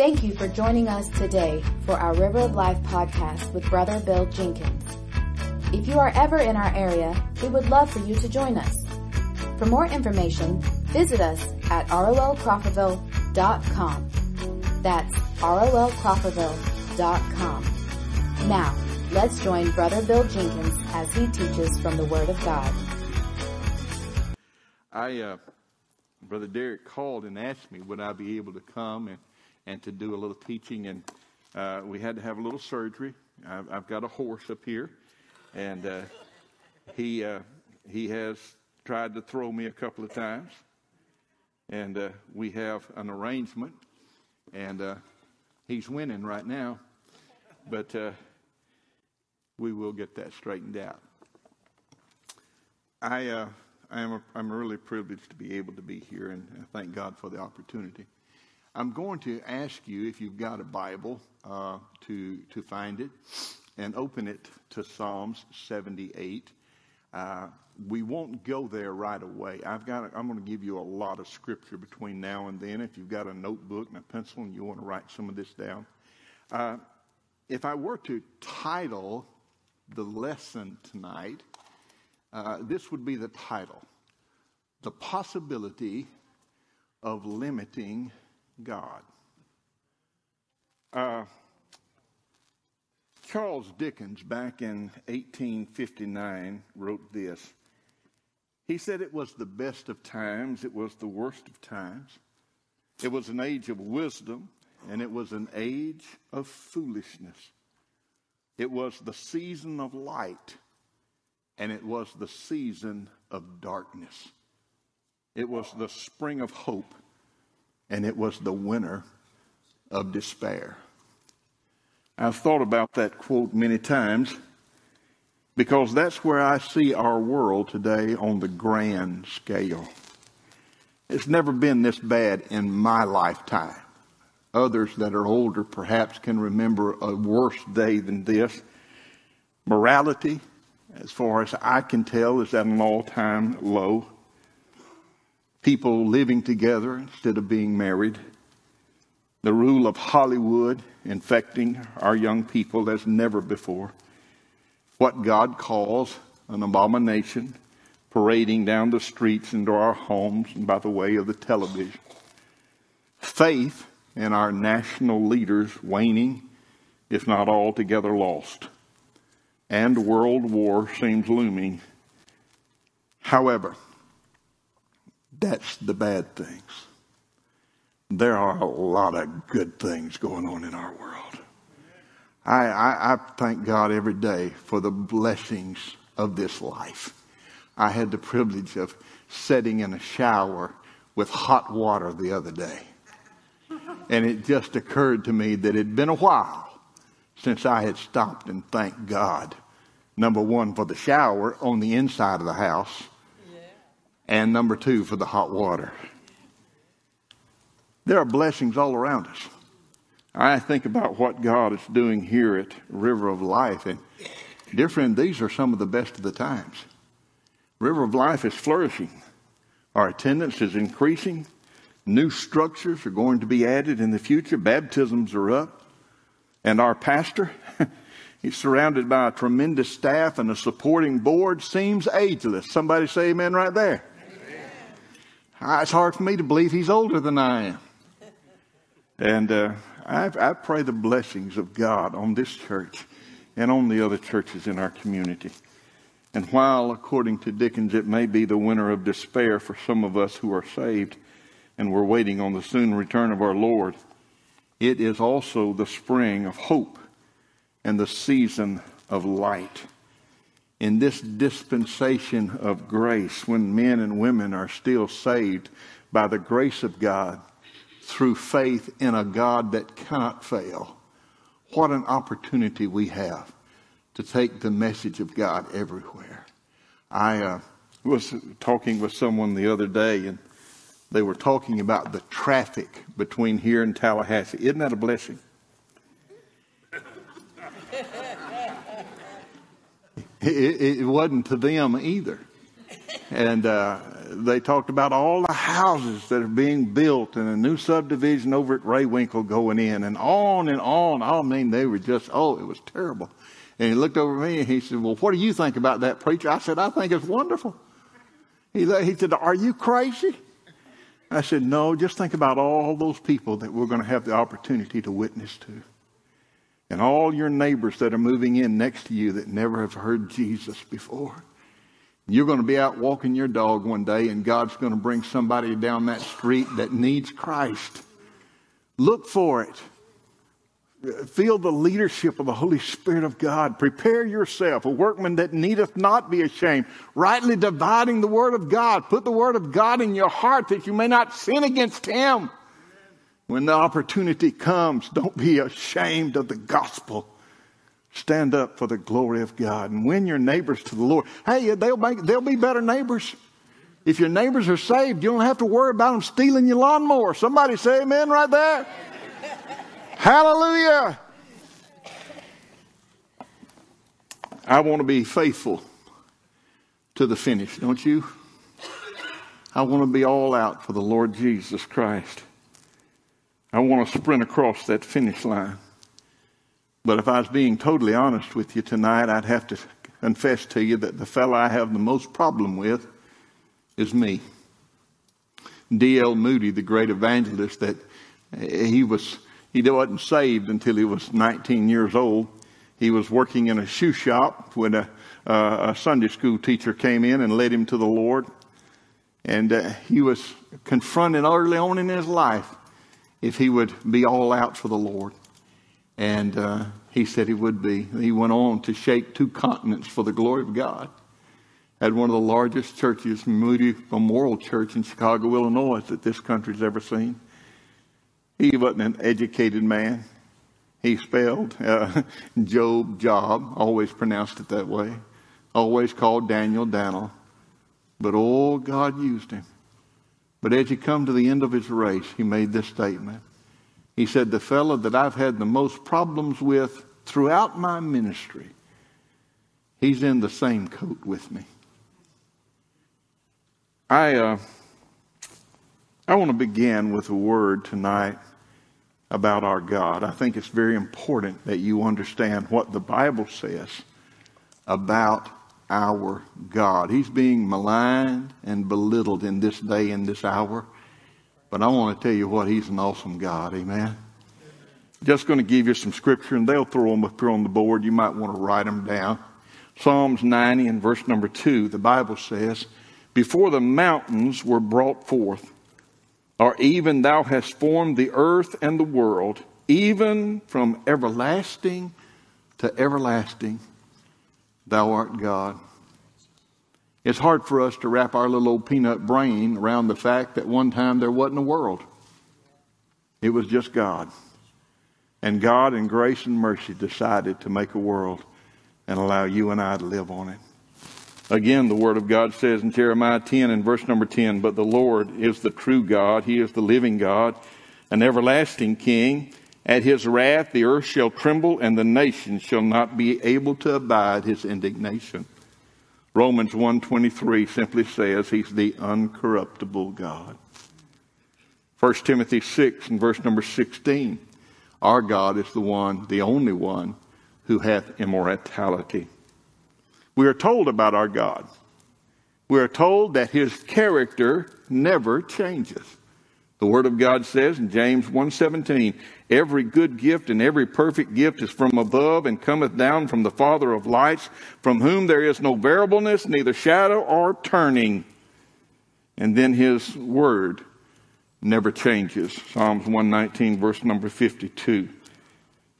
Thank you for joining us today for our River of Life podcast with Brother Bill Jenkins. If you are ever in our area, we would love for you to join us. For more information, visit us at rolcrawfordville.com. That's rolcrawfordville.com. Now, let's join Brother Bill Jenkins as he teaches from the Word of God. I, uh, Brother Derricke called and asked me would I be able to come and, and to do a little teaching, and uh, we had to have a little surgery. I've, I've got a horse up here, and uh, he uh, he has tried to throw me a couple of times, and uh, we have an arrangement, and uh, he's winning right now, but we will get that straightened out. I I'm, a, I'm really privileged to be able to be here, and I thank God for the opportunity. I'm going to ask you if you've got a Bible uh, to to find it and open it to Psalms 78. Uh, we won't go there right away. I've got. I'm going to give you a lot of scripture between now and then. If you've got a notebook and a pencil and you want to write some of this down, uh, if I were to title the lesson tonight, uh, this would be the title The Possibility of Limiting God. Uh, Charles Dickens, back in 1859, wrote this. He said it was the best of times, it was the worst of times. It was an age of wisdom, and it was an age of foolishness. It was the season of light and it was the season of darkness. It was the spring of hope, and it was the winter of despair. I've thought about that quote many times because that's where I see our world today on the grand scale. It's never been this bad in my lifetime. Others that are older perhaps can remember a worse day than this. Morality as far as I can tell, is at an all time low. People living together instead of being married. The rule of Hollywood infecting our young people as never before. What God calls an abomination parading down the streets into our homes and by the way of the television. Faith in our national leaders waning, if not altogether lost and world war seems looming. However, that's the bad things. There are a lot of good things going on in our world. I, I, I thank God every day for the blessings of this life. I had the privilege of sitting in a shower with hot water the other day. And it just occurred to me that it had been a while since I had stopped and thanked God. Number one, for the shower on the inside of the house. And number two, for the hot water. There are blessings all around us. I think about what God is doing here at River of Life. And, dear friend, these are some of the best of the times. River of Life is flourishing. Our attendance is increasing. New structures are going to be added in the future. Baptisms are up. And our pastor, he's surrounded by a tremendous staff and a supporting board, seems ageless. Somebody say amen right there. Ah, it's hard for me to believe he's older than I am. And uh, I, I pray the blessings of God on this church and on the other churches in our community. And while, according to Dickens, it may be the winter of despair for some of us who are saved and we're waiting on the soon return of our Lord, it is also the spring of hope and the season of light. In this dispensation of grace, when men and women are still saved by the grace of God through faith in a God that cannot fail, what an opportunity we have to take the message of God everywhere. I uh, was talking with someone the other day, and they were talking about the traffic between here and Tallahassee. Isn't that a blessing? It, it, wasn't to them either. and uh, they talked about all the houses that are being built and a new subdivision over at Rehwinkel going in and on and on. I mean, they were just, oh, it was terrible. And he looked over at me and he said, well, what do you think about that preacher? I said, I think it's wonderful. He, he said, are you crazy? I said, no, just think about all those people that we're going to have the opportunity to witness to. And all your neighbors that are moving in next to you that never have heard Jesus before. You're going to be out walking your dog one day, and God's going to bring somebody down that street that needs Christ. Look for it. Feel the leadership of the Holy Spirit of God. Prepare yourself, a workman that needeth not be ashamed, rightly dividing the word of God. Put the word of God in your heart that you may not sin against Him. When the opportunity comes, don't be ashamed of the gospel. Stand up for the glory of God and win your neighbors to the Lord. Hey, they'll make, they'll be better neighbors. If your neighbors are saved, you don't have to worry about them stealing your lawnmower. Somebody say amen right there. Hallelujah. I want to be faithful to the finish, don't you? I want to be all out for the Lord Jesus Christ. I want to sprint across that finish line. But if I was being totally honest with you tonight, I'd have to confess to you that the fellow I have the most problem with is me. D.L. Moody, the great evangelist, that he was he wasn't saved until he was 19 years old. He was working in a shoe shop when a, uh, a Sunday school teacher came in and led him to the Lord. And uh, he was confronted early on in his life if he would be all out for the Lord. And uh, he said he would be. He went on to shake two continents for the glory of God. Had one of the largest churches, Moody Memorial Church in Chicago, Illinois, that this country's ever seen. He wasn't an educated man. He spelled uh, Job, Job, always pronounced it that way. Always called Daniel, Daniel. But oh, God used him. But as he come to the end of his race, he made this statement. He said, The fellow that I've had the most problems with throughout my ministry, he's in the same coat with me. I, uh, I want to begin with a word tonight about our God. I think it's very important that you understand what the Bible says about our God. He's being maligned and belittled in this day and this hour. But I want to tell you what, He's an awesome God. Amen. Just going to give you some scripture, and they'll throw them up here on the board. You might want to write them down. Psalms 90 and verse number 2, the Bible says, Before the mountains were brought forth, or even thou hast formed the earth and the world, even from everlasting to everlasting, thou art God. It's hard for us to wrap our little old peanut brain around the fact that one time there wasn't a world. It was just God. And God, in grace and mercy, decided to make a world and allow you and I to live on it. Again, the Word of God says in Jeremiah 10 and verse number 10, But the Lord is the true God. He is the living God, an everlasting King. At his wrath the earth shall tremble, and the nations shall not be able to abide his indignation. Romans 1.23 simply says he's the uncorruptible God. 1 Timothy 6 and verse number 16. Our God is the one, the only one, who hath immortality. We are told about our God. We are told that his character never changes. The word of God says in James 1:17, every good gift and every perfect gift is from above and cometh down from the Father of lights, from whom there is no variableness, neither shadow or turning. And then his word never changes. Psalms 119 verse number 52.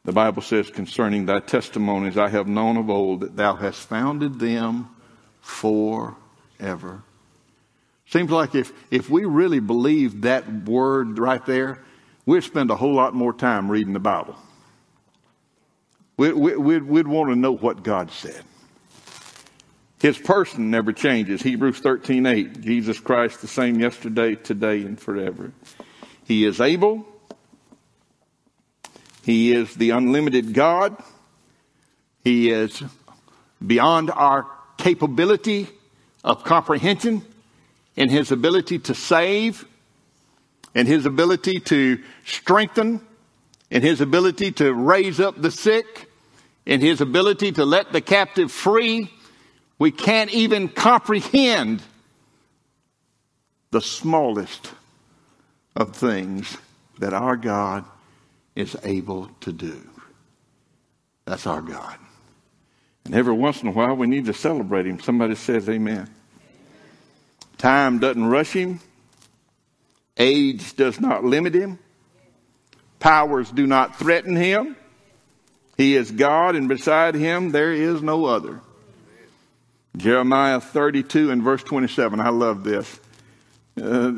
The Bible says concerning thy testimonies I have known of old that thou hast founded them forever. Seems like if, if we really believed that word right there, we'd spend a whole lot more time reading the Bible. We, we, we'd, we'd want to know what God said. His person never changes. Hebrews 13, 8. Jesus Christ the same yesterday, today, and forever. He is able. He is the unlimited God. He is beyond our capability of comprehension. in his ability to save, in his ability to strengthen, in his ability to raise up the sick, in his ability to let the captive free. We can't even comprehend the smallest of things that our God is able to do. That's our God. And every once in a while, we need to celebrate him. Somebody says amen. Time doesn't rush him. Age does not limit him. Powers do not threaten him. He is God, and beside him there is no other. Jeremiah 32 and verse 27. I love this. Uh,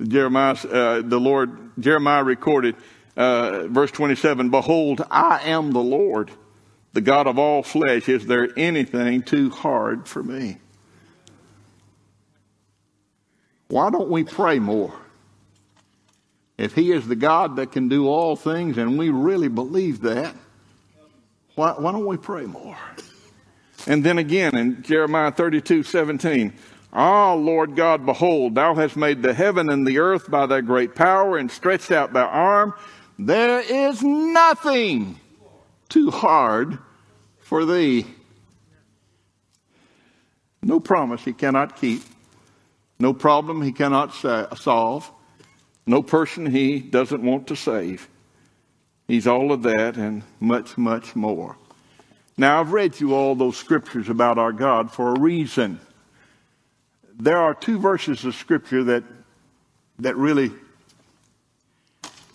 Jeremiah, uh, the Lord, Jeremiah recorded, uh, verse 27, Behold, I am the Lord, the God of all flesh. Is there anything too hard for me? Why don't we pray more? If He is the God that can do all things, and we really believe that, why, why don't we pray more? And then again in Jeremiah 32 17, Ah, Lord God, behold, thou hast made the heaven and the earth by thy great power and stretched out thy arm. There is nothing too hard for thee. No promise he cannot keep. No problem he cannot solve. No person he doesn't want to save. He's all of that and much, much more. Now, I've read you all those scriptures about our God for a reason. There are two verses of scripture that, that really,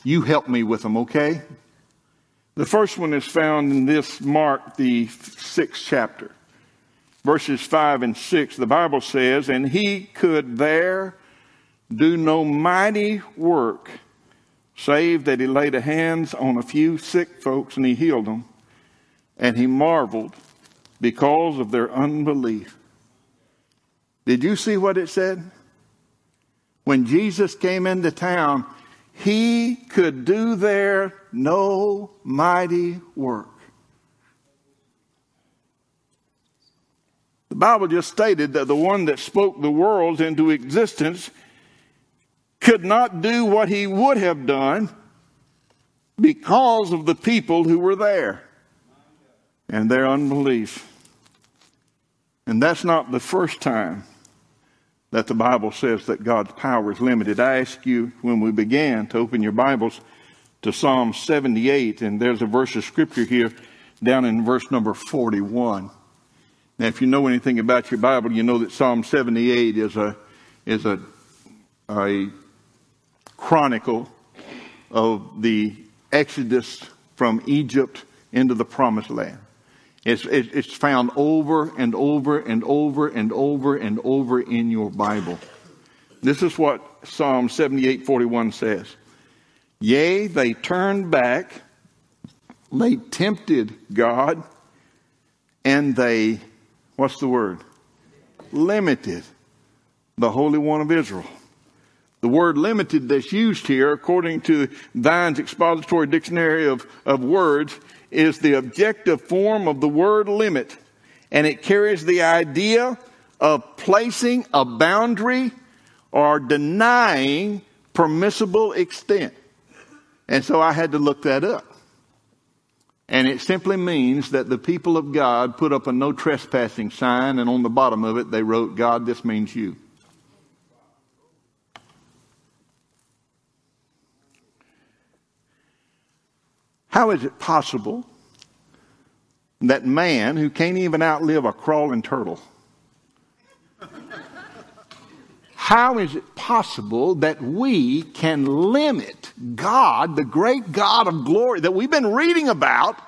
you help me with them, okay? The first one is found in this Mark, the sixth chapter verses 5 and 6, the Bible says, And he could there do no mighty work, save that he laid hands on a few sick folks and he healed them. And he marveled because of their unbelief. Did you see what it said? When Jesus came into town, he could do there no mighty work. The Bible just stated that the one that spoke the worlds into existence could not do what he would have done because of the people who were there and their unbelief. And that's not the first time that the Bible says that God's power is limited. I asked you when we began to open your Bibles to Psalm 78, and there's a verse of scripture here down in verse number 41. Now, if you know anything about your Bible, you know that Psalm 78 is a, is a, a chronicle of the exodus from Egypt into the promised land. It's, it's found over and over and over and over and over in your Bible. This is what Psalm 78:41 says. Yea, they turned back, they tempted God, and they What's the word? Limited. The Holy One of Israel. The word limited that's used here, according to Vine's expository dictionary of, of words, is the objective form of the word limit. And it carries the idea of placing a boundary or denying permissible extent. And so I had to look that up. And it simply means that the people of God put up a no trespassing sign, and on the bottom of it they wrote, God, this means you. How is it possible that man, who can't even outlive a crawling turtle, how is it possible that we can limit God, the great God of glory that we've been reading about?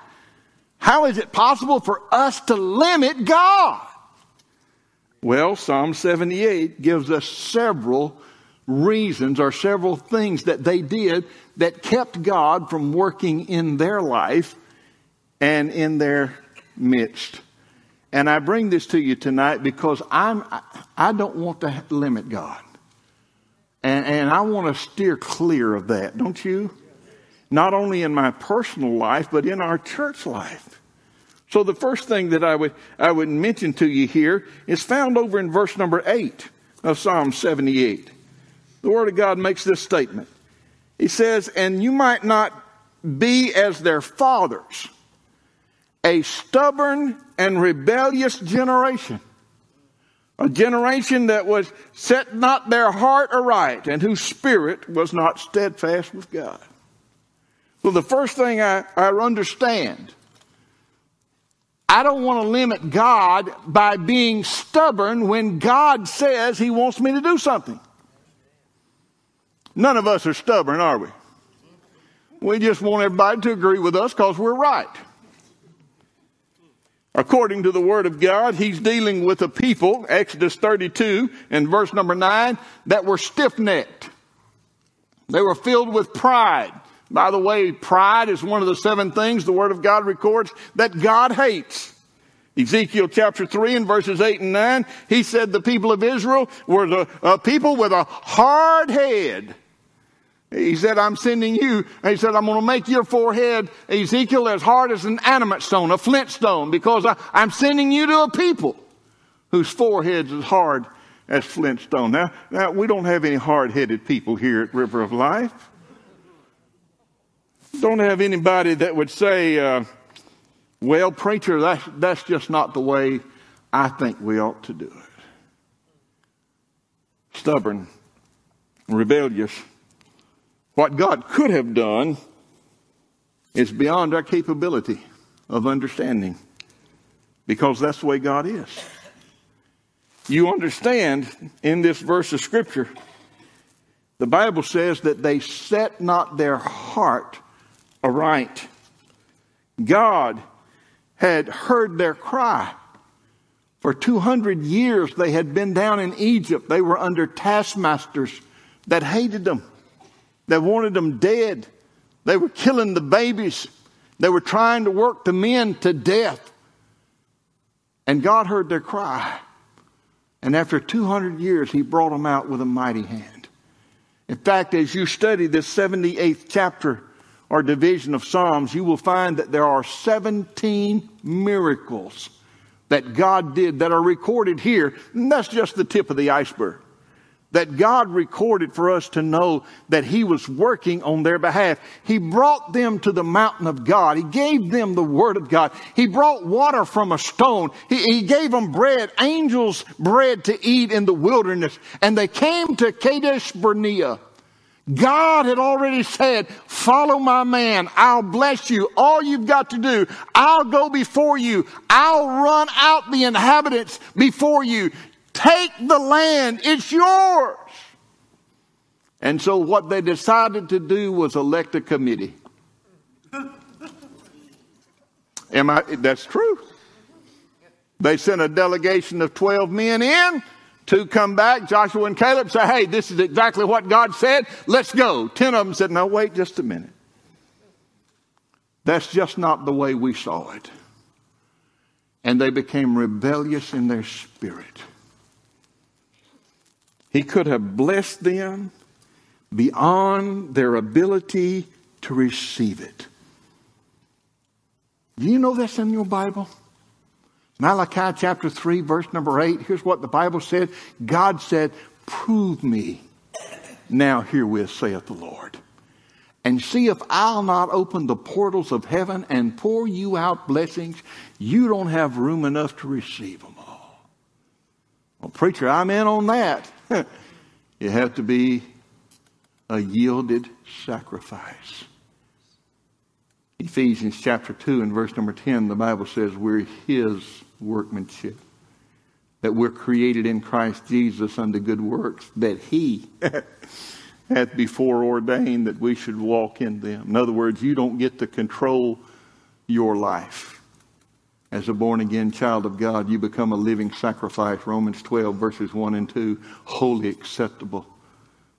How is it possible for us to limit God? Well, Psalm 78 gives us several reasons or several things that they did that kept God from working in their life and in their midst. And I bring this to you tonight because I'm, I don't want to limit God. And, and I want to steer clear of that, don't you? Not only in my personal life, but in our church life. So the first thing that I would, I would mention to you here is found over in verse number eight. of Psalm 78. The Word of God makes this statement. He says, And you might not be as their fathers, a stubborn and rebellious generation. A generation that was set not their heart aright and whose spirit was not steadfast with God. Well, the first thing I, I understand, I don't want to limit God by being stubborn when God says He wants me to do something. None of us are stubborn, are we? We just want everybody to agree with us because we're right. According to the Word of God, He's dealing with a people, Exodus 32 and verse number 9, that were stiff necked. They were filled with pride. By the way, pride is one of the seven things the Word of God records that God hates. Ezekiel chapter 3 and verses 8 and 9, he said the people of Israel were the uh, people with a hard head he said, I'm sending you. He said, I'm going to make your forehead, Ezekiel, as hard as an animate stone, a flint stone, because I, am sending you to a people whose foreheads as hard as flint stone. Now, now, we don't have any hard headed people here at River of Life. Don't have anybody that would say, uh, well, preacher, that's, that's just not the way I think we ought to do it. Stubborn, rebellious, what God could have done is beyond our capability of understanding because that's the way God is. You understand in this verse of Scripture, the Bible says that they set not their heart aright. God had heard their cry. For 200 years they had been down in Egypt. They were under taskmasters that hated them. They wanted them dead. They were killing the babies. They were trying to work the men to death. And God heard their cry. And after 200 years, He brought them out with a mighty hand. In fact, as you study this 78th chapter or division of Psalms, you will find that there are 17 miracles that God did that are recorded here. And that's just the tip of the iceberg that God recorded for us to know that He was working on their behalf. He brought them to the mountain of God. He gave them the Word of God. He brought water from a stone. He, he gave them bread, angels' bread to eat in the wilderness. And they came to Kadesh Barnea. God had already said, follow my man. I'll bless you. All you've got to do, I'll go before you. I'll run out the inhabitants before you. Take the land. It's yours. And so what they decided to do was elect a committee. Am I, that's true. They sent a delegation of 12 men in. Two come back. Joshua and Caleb say, Hey, this is exactly what God said. Let's go. Ten of them said, No, wait just a minute. That's just not the way we saw it. And they became rebellious in their spirit. He could have blessed them beyond their ability to receive it. Do you know that's in your Bible? Malachi chapter 3, verse number 8. Here's what the Bible said God said, Prove me now herewith, saith the Lord. And see if I'll not open the portals of heaven and pour you out blessings. You don't have room enough to receive them all. Well, preacher, I'm in on that. you have to be a yielded sacrifice. Ephesians chapter 2 and verse number 10, the Bible says we're His workmanship. That we're created in Christ Jesus unto good works, that He hath before ordained that we should walk in them. In other words, you don't get to control your life. As a born again child of God, you become a living sacrifice. Romans 12, verses 1 and 2. Holy, acceptable.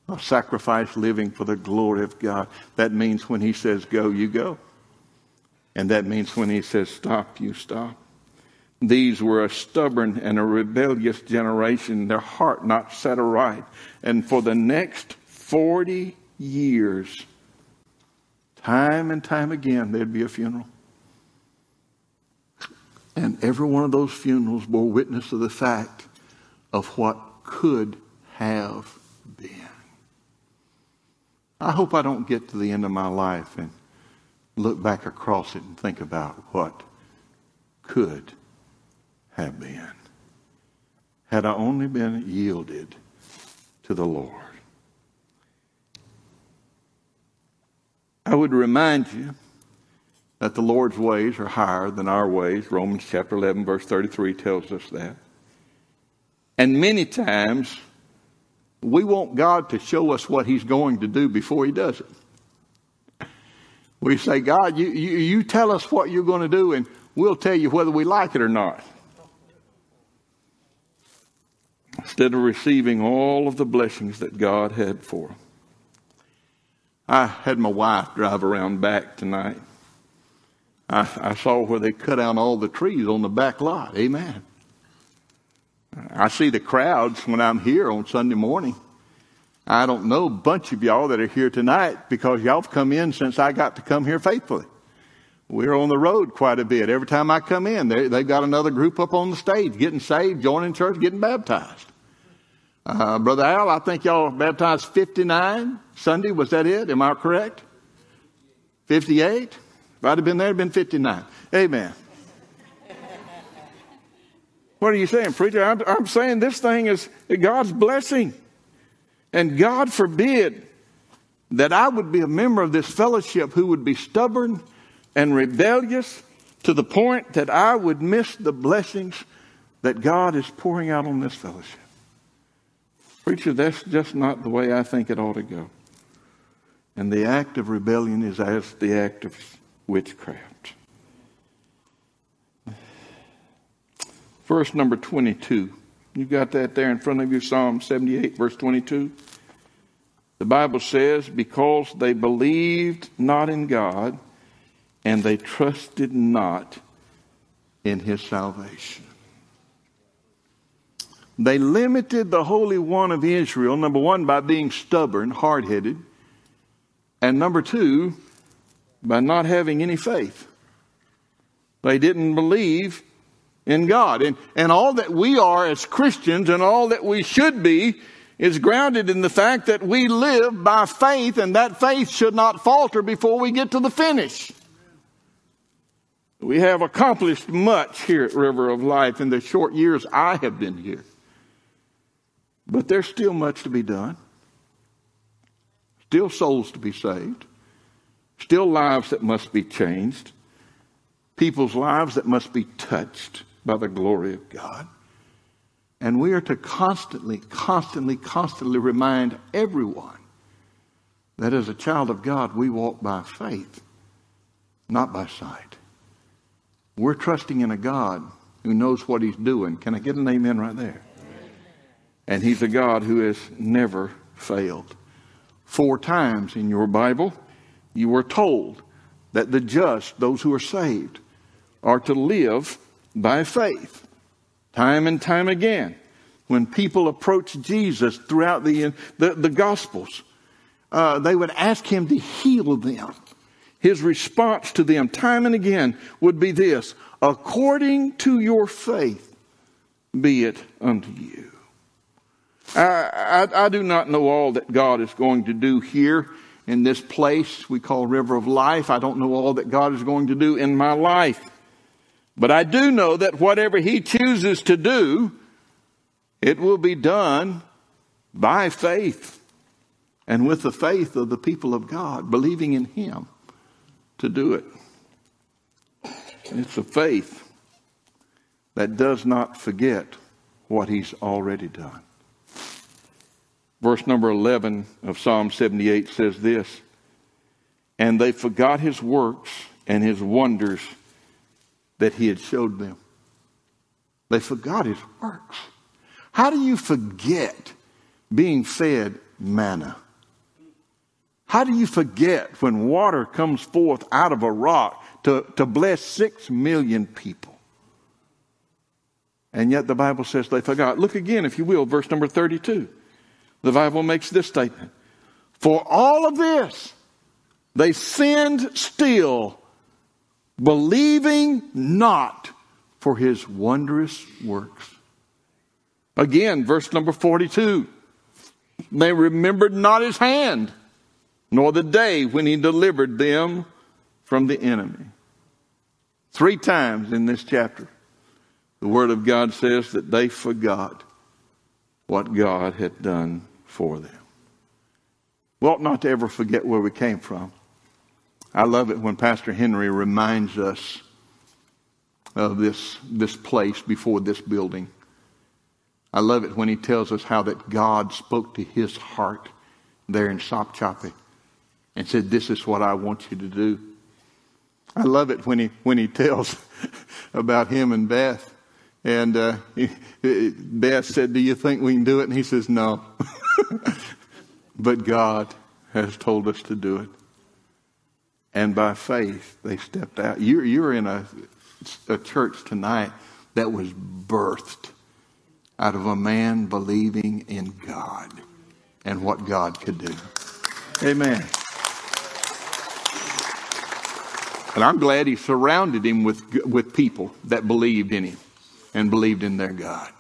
A sacrifice living for the glory of God. That means when He says go, you go. And that means when He says stop, you stop. These were a stubborn and a rebellious generation, their heart not set aright. And for the next 40 years, time and time again, there'd be a funeral. And every one of those funerals bore witness to the fact of what could have been. I hope I don't get to the end of my life and look back across it and think about what could have been had I only been yielded to the Lord. I would remind you that the Lord's ways are higher than our ways. Romans chapter 11, verse 33 tells us that. And many times, we want God to show us what He's going to do before He does it. We say, God, you, you, you tell us what you're going to do, and we'll tell you whether we like it or not. Instead of receiving all of the blessings that God had for them. I had my wife drive around back tonight. I, I saw where they cut down all the trees on the back lot. Amen. I see the crowds when I'm here on Sunday morning. I don't know a bunch of y'all that are here tonight because y'all have come in since I got to come here faithfully. We're on the road quite a bit. Every time I come in, they, have got another group up on the stage getting saved, joining church, getting baptized. Uh, Brother Al, I think y'all baptized 59 Sunday. Was that it? Am I correct? 58? If I'd have been there, it'd been 59. Amen. What are you saying, preacher? I'm, I'm saying this thing is God's blessing. And God forbid that I would be a member of this fellowship who would be stubborn and rebellious to the point that I would miss the blessings that God is pouring out on this fellowship. Preacher, that's just not the way I think it ought to go. And the act of rebellion is as the act of witchcraft. Verse number 22. You got that there in front of you, Psalm 78, verse 22. The Bible says, Because they believed not in God, and they trusted not in his salvation. They limited the Holy One of Israel, number one, by being stubborn, hard headed, and number two, by not having any faith. They didn't believe in God. And, and all that we are as Christians and all that we should be is grounded in the fact that we live by faith and that faith should not falter before we get to the finish. We have accomplished much here at River of Life in the short years I have been here. But there's still much to be done. Still souls to be saved. Still lives that must be changed. People's lives that must be touched by the glory of God. And we are to constantly, constantly, constantly remind everyone that as a child of God, we walk by faith, not by sight. We're trusting in a God who knows what He's doing. Can I get an amen right there? And He's a God who has never failed. Four times in your Bible, you were told that the just, those who are saved, are to live by faith. Time and time again, when people approach Jesus throughout the, the, the Gospels, uh, they would ask him to heal them. His response to them, time and again, would be this according to your faith, be it unto you. I, I, I, do not know all that God is going to do here in this place we call River of Life. I don't know all that God is going to do in my life. But I do know that whatever He chooses to do, it will be done by faith and with the faith of the people of God, believing in Him to do it. It's a faith that does not forget what He's already done. Verse number 11 of Psalm 78 says this And they forgot His works and His wonders that he had showed them. They forgot his works. How do you forget being fed manna? How do you forget when water comes forth out of a rock to, to bless six million people? And yet the Bible says they forgot. Look again, if you will, verse number 32. The Bible makes this statement For all of this, they sinned still believing not for his wondrous works. Again, verse number 42. They remembered not his hand, nor the day when he delivered them from the enemy. Three times in this chapter, the Word of God says that they forgot what God had done for them. We ought not to ever forget where we came from. I love it when Pastor Henry reminds us of this, this place before this building. I love it when he tells us how that God spoke to his heart there in Sopchoppy and said, This is what I want you to do. I love it when he, when he tells about him and Beth. And uh, Beth said, Do you think we can do it? And he says, No. but God has told us to do it. And by faith, they stepped out. You're, you're in a, a church tonight that was birthed out of a man believing in God and what God could do. Amen. And I'm glad he surrounded him with, with people that believed in him and believed in their God.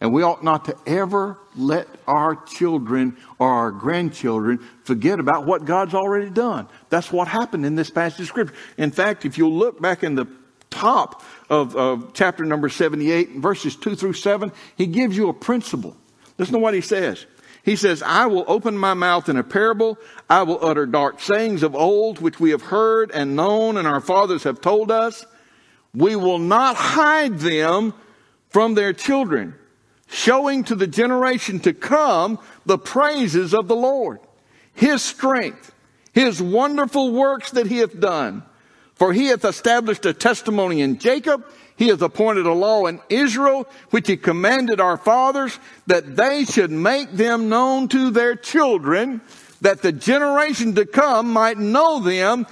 And we ought not to ever let our children or our grandchildren forget about what God's already done. That's what happened in this passage of scripture. In fact, if you'll look back in the top of, of chapter number 78, verses 2 through 7, he gives you a principle. Listen to what he says. He says, I will open my mouth in a parable. I will utter dark sayings of old, which we have heard and known and our fathers have told us. We will not hide them from their children showing to the generation to come the praises of the Lord, his strength, his wonderful works that he hath done. For he hath established a testimony in Jacob, he hath appointed a law in Israel, which he commanded our fathers, that they should make them known to their children, that the generation to come might know them,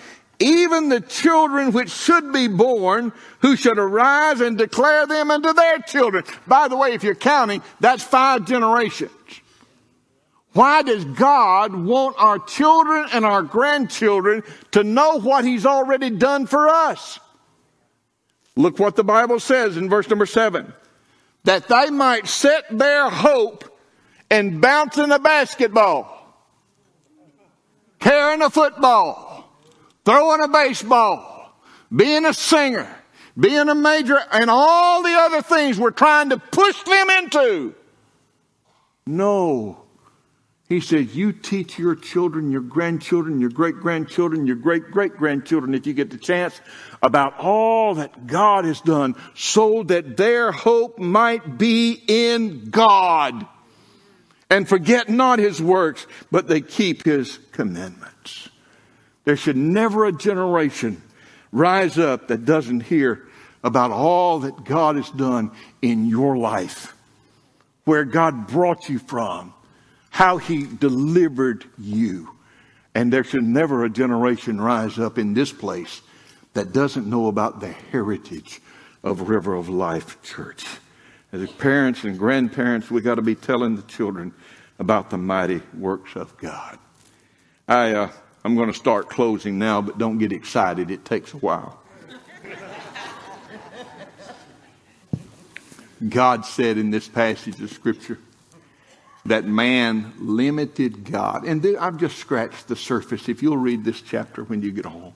even the children which should be born, who should arise and declare them unto their children. By the way, if you're counting, that's five generations. Why does God want our children and our grandchildren to know what He's already done for us? Look what the Bible says in verse number seven. That they might set their hope in bouncing a basketball, carrying a football, throwing a baseball, being a singer, being a major, and all the other things we're trying to push them into. No. He says, You teach your children, your grandchildren, your great grandchildren, your great great grandchildren, if you get the chance, about all that God has done so that their hope might be in God. And forget not his works, but they keep his commandments. There should never a generation rise up that doesn't hear about all that God has done in your life, where God brought you from, how He delivered you. And there should never a generation rise up in this place that doesn't know about the heritage of River of Life Church. As parents and grandparents, we got to be telling the children about the mighty works of God. I, uh, I'm going to start closing now, but don't get excited. It takes a while. God said in this passage of Scripture that man limited God. And I've just scratched the surface. If you'll read this chapter when you get home,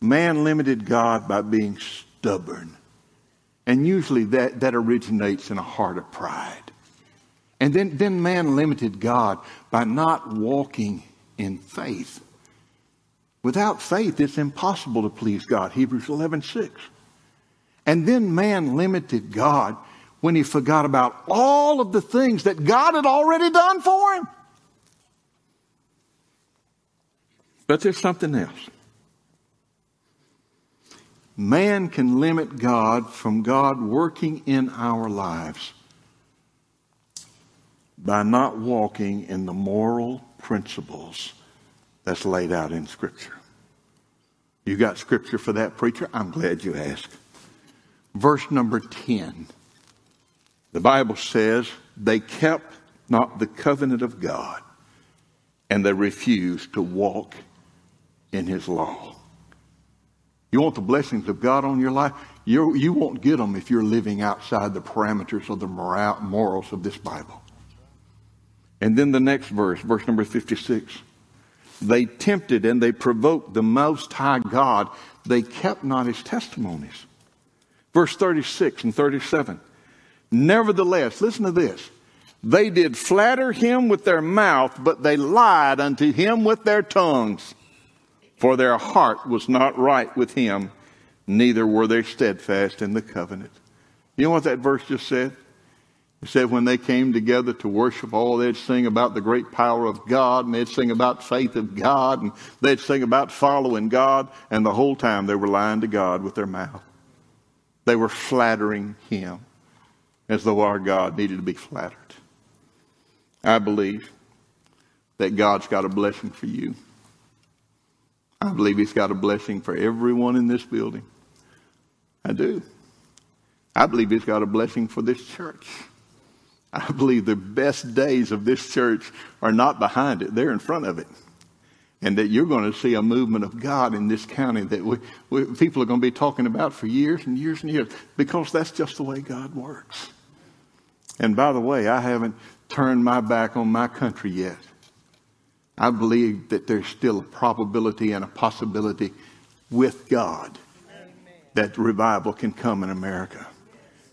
man limited God by being stubborn. And usually that, that originates in a heart of pride. And then, then man limited God by not walking in faith. Without faith, it's impossible to please God. Hebrews 11 6. And then man limited God when he forgot about all of the things that God had already done for him. But there's something else. Man can limit God from God working in our lives by not walking in the moral principles that's laid out in Scripture. You got Scripture for that, preacher? I'm glad you asked. Verse number 10. The Bible says, they kept not the covenant of God, and they refused to walk in His law. You want the blessings of God on your life? You're, you will not get them if you're living outside the parameters of the moral, morals of this Bible. And then the next verse, verse number 56. They tempted and they provoked the Most High God. They kept not his testimonies. Verse 36 and 37. Nevertheless, listen to this. They did flatter him with their mouth, but they lied unto him with their tongues. For their heart was not right with him, neither were they steadfast in the covenant. You know what that verse just said? It said when they came together to worship, all they'd sing about the great power of God, and they'd sing about faith of God, and they'd sing about following God, and the whole time they were lying to God with their mouth. They were flattering Him as though our God needed to be flattered. I believe that God's got a blessing for you. I believe He's got a blessing for everyone in this building. I do. I believe He's got a blessing for this church. I believe the best days of this church are not behind it, they're in front of it. And that you're going to see a movement of God in this county that we, we, people are going to be talking about for years and years and years because that's just the way God works. And by the way, I haven't turned my back on my country yet. I believe that there's still a probability and a possibility with God that revival can come in America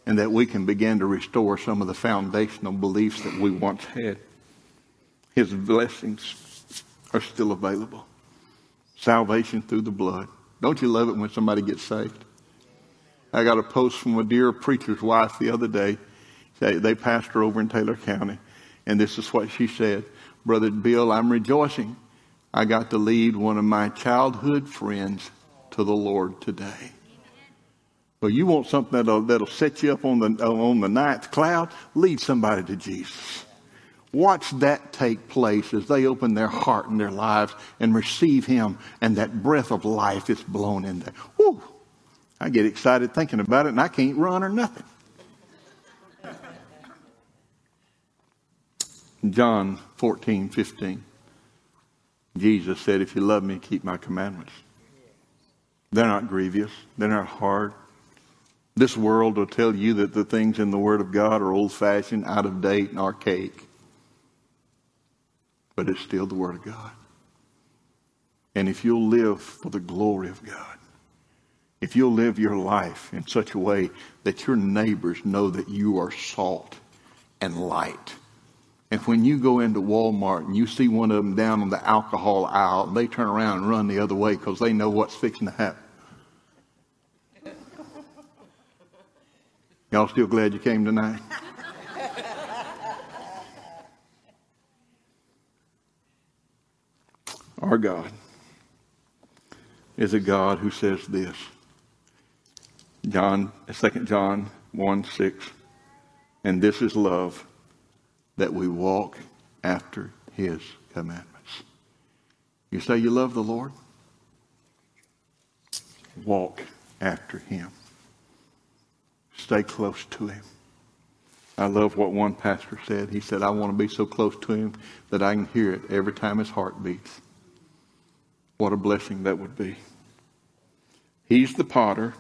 and that we can begin to restore some of the foundational beliefs that we once had. His blessings are still available. Salvation through the blood. Don't you love it when somebody gets saved? I got a post from a dear preacher's wife the other day. They, they pastor over in Taylor County. And this is what she said. Brother Bill, I'm rejoicing. I got to lead one of my childhood friends to the Lord today. Well, you want something that'll, that'll set you up on the, on the ninth cloud? Lead somebody to Jesus. Watch that take place as they open their heart and their lives and receive Him, and that breath of life is blown in there. Whew! I get excited thinking about it, and I can't run or nothing. John 14, 15. Jesus said, If you love me, keep my commandments. They're not grievous, they're not hard. This world will tell you that the things in the Word of God are old fashioned, out of date, and archaic. But it's still the Word of God. And if you'll live for the glory of God, if you'll live your life in such a way that your neighbors know that you are salt and light, and when you go into Walmart and you see one of them down on the alcohol aisle, they turn around and run the other way because they know what's fixing to happen. Y'all still glad you came tonight? Our God is a God who says this. John, uh, 2 John 1 6. And this is love that we walk after his commandments. You say you love the Lord? Walk after him. Stay close to him. I love what one pastor said. He said, I want to be so close to him that I can hear it every time his heart beats. What a blessing that would be. He's the potter.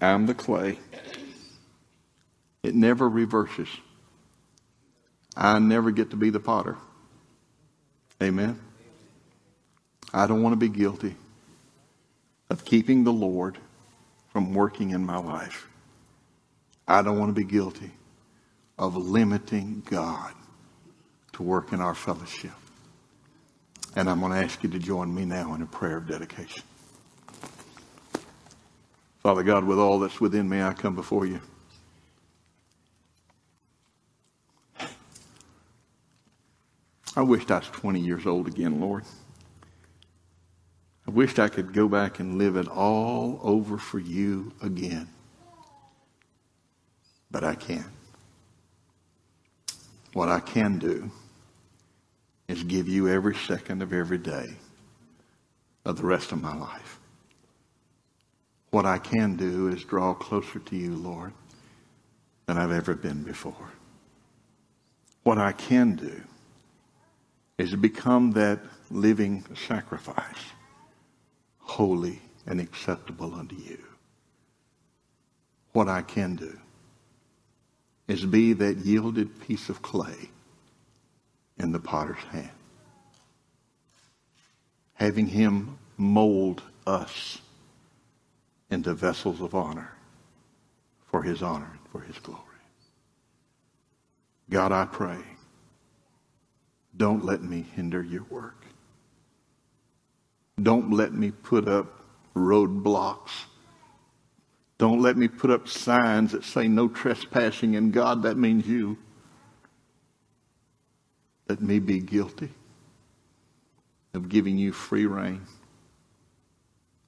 I'm the clay. It never reverses. I never get to be the potter. Amen. I don't want to be guilty of keeping the Lord from working in my life. I don't want to be guilty of limiting God to work in our fellowship. And I'm going to ask you to join me now in a prayer of dedication. Father God, with all that's within me, I come before you. I wished I was 20 years old again, Lord. I wished I could go back and live it all over for you again. But I can't. What I can do is give you every second of every day of the rest of my life. What I can do is draw closer to you, Lord, than I've ever been before. What I can do is to become that living sacrifice, holy and acceptable unto you. What I can do is be that yielded piece of clay in the potter's hand. Having him mold us into vessels of honor for his honor and for his glory. God, I pray, don't let me hinder your work. Don't let me put up roadblocks. Don't let me put up signs that say no trespassing. And God, that means you. Let me be guilty of giving you free rein.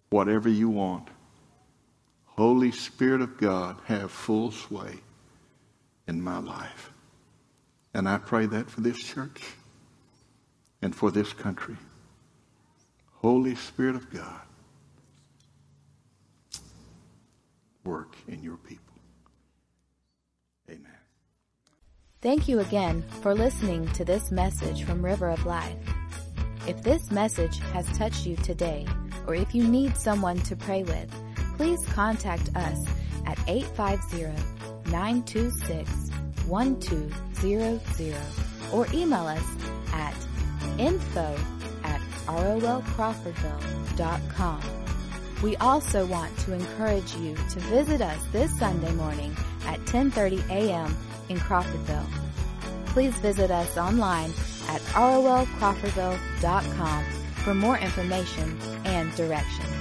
Whatever you want. Holy Spirit of God, have full sway in my life. And I pray that for this church and for this country. Holy Spirit of God, work in your people. Amen. Thank you again for listening to this message from River of Life. If this message has touched you today, or if you need someone to pray with, please contact us at 850-926-1200 or email us at info at rolcrawfordville.com. We also want to encourage you to visit us this Sunday morning at 10:30 a.m. in Crawfordville. Please visit us online at rolcrawfordville.com for more information and directions.